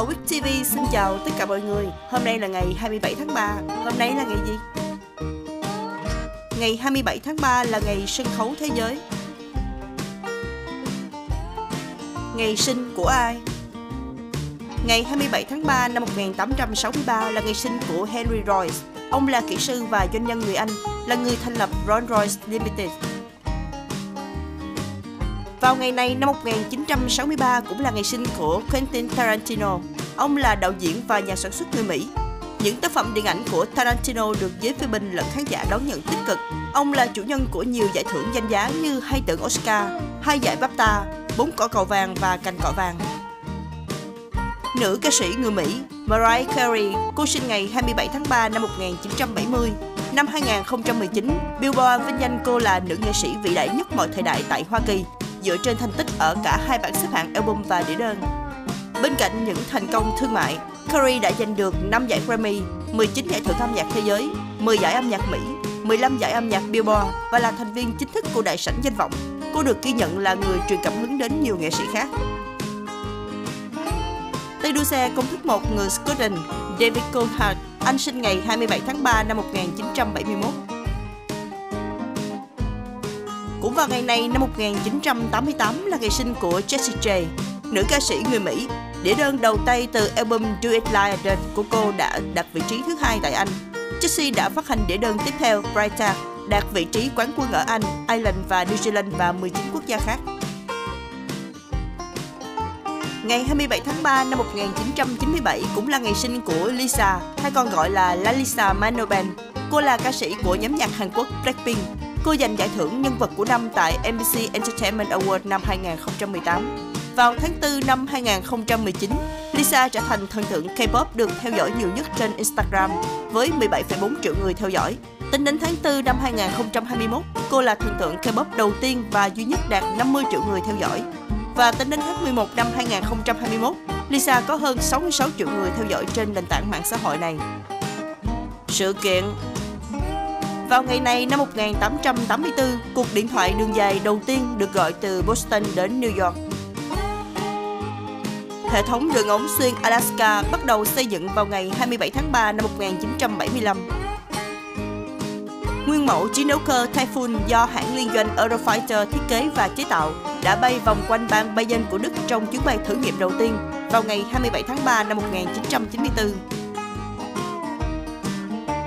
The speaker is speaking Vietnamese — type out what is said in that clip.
Ở Week TV xin chào tất cả mọi người. Hôm nay là ngày 27 tháng 3 Hôm nay là ngày gì? Ngày 27 tháng 3 là ngày sân khấu thế giới. Ngày sinh của ai? Ngày 27 tháng 3 năm 1863 là ngày sinh của Henry Royce. Ông là kỹ sư và doanh nhân người Anh, là người thành lập Rolls-Royce Limited vào ngày này năm 1963 cũng là ngày sinh của Quentin Tarantino. Ông là đạo diễn và nhà sản xuất người Mỹ. Những tác phẩm điện ảnh của Tarantino được giới phê bình lẫn khán giả đón nhận tích cực. Ông là chủ nhân của nhiều giải thưởng danh giá như hai tượng Oscar, hai giải BAFTA, bốn cỏ cầu vàng và cành cỏ vàng. Nữ ca sĩ người Mỹ Mariah Carey, cô sinh ngày 27 tháng 3 năm 1970. Năm 2019, Billboard vinh danh cô là nữ nghệ sĩ vĩ đại nhất mọi thời đại tại Hoa Kỳ dựa trên thành tích ở cả hai bảng xếp hạng album và đĩa đơn. Bên cạnh những thành công thương mại, Curry đã giành được 5 giải Grammy, 19 giải thưởng âm nhạc thế giới, 10 giải âm nhạc Mỹ, 15 giải âm nhạc Billboard và là thành viên chính thức của đại sảnh danh vọng. Cô được ghi nhận là người truyền cảm hứng đến nhiều nghệ sĩ khác. Tay đua xe công thức 1 người Scotland David Coulthard, anh sinh ngày 27 tháng 3 năm 1971. Cũng vào ngày này năm 1988 là ngày sinh của Jessie J, nữ ca sĩ người Mỹ. Đĩa đơn đầu tay từ album Do It Like I của cô đã đạt vị trí thứ hai tại Anh. Jessie đã phát hành đĩa đơn tiếp theo Brighter, đạt vị trí quán quân ở Anh, Ireland và New Zealand và 19 quốc gia khác. Ngày 27 tháng 3 năm 1997 cũng là ngày sinh của Lisa, hay còn gọi là Lalisa Manoban. Cô là ca sĩ của nhóm nhạc Hàn Quốc Blackpink. Cô giành giải thưởng nhân vật của năm tại NBC Entertainment Award năm 2018. Vào tháng 4 năm 2019, Lisa trở thành thần tượng K-pop được theo dõi nhiều nhất trên Instagram với 17,4 triệu người theo dõi. Tính đến tháng 4 năm 2021, cô là thần tượng K-pop đầu tiên và duy nhất đạt 50 triệu người theo dõi. Và tính đến tháng 11 năm 2021, Lisa có hơn 66 triệu người theo dõi trên nền tảng mạng xã hội này. Sự kiện vào ngày này năm 1884, cuộc điện thoại đường dài đầu tiên được gọi từ Boston đến New York. Hệ thống đường ống xuyên Alaska bắt đầu xây dựng vào ngày 27 tháng 3 năm 1975. Nguyên mẫu chiến đấu cơ Typhoon do hãng liên doanh Eurofighter thiết kế và chế tạo đã bay vòng quanh bang Bayern của Đức trong chuyến bay thử nghiệm đầu tiên vào ngày 27 tháng 3 năm 1994.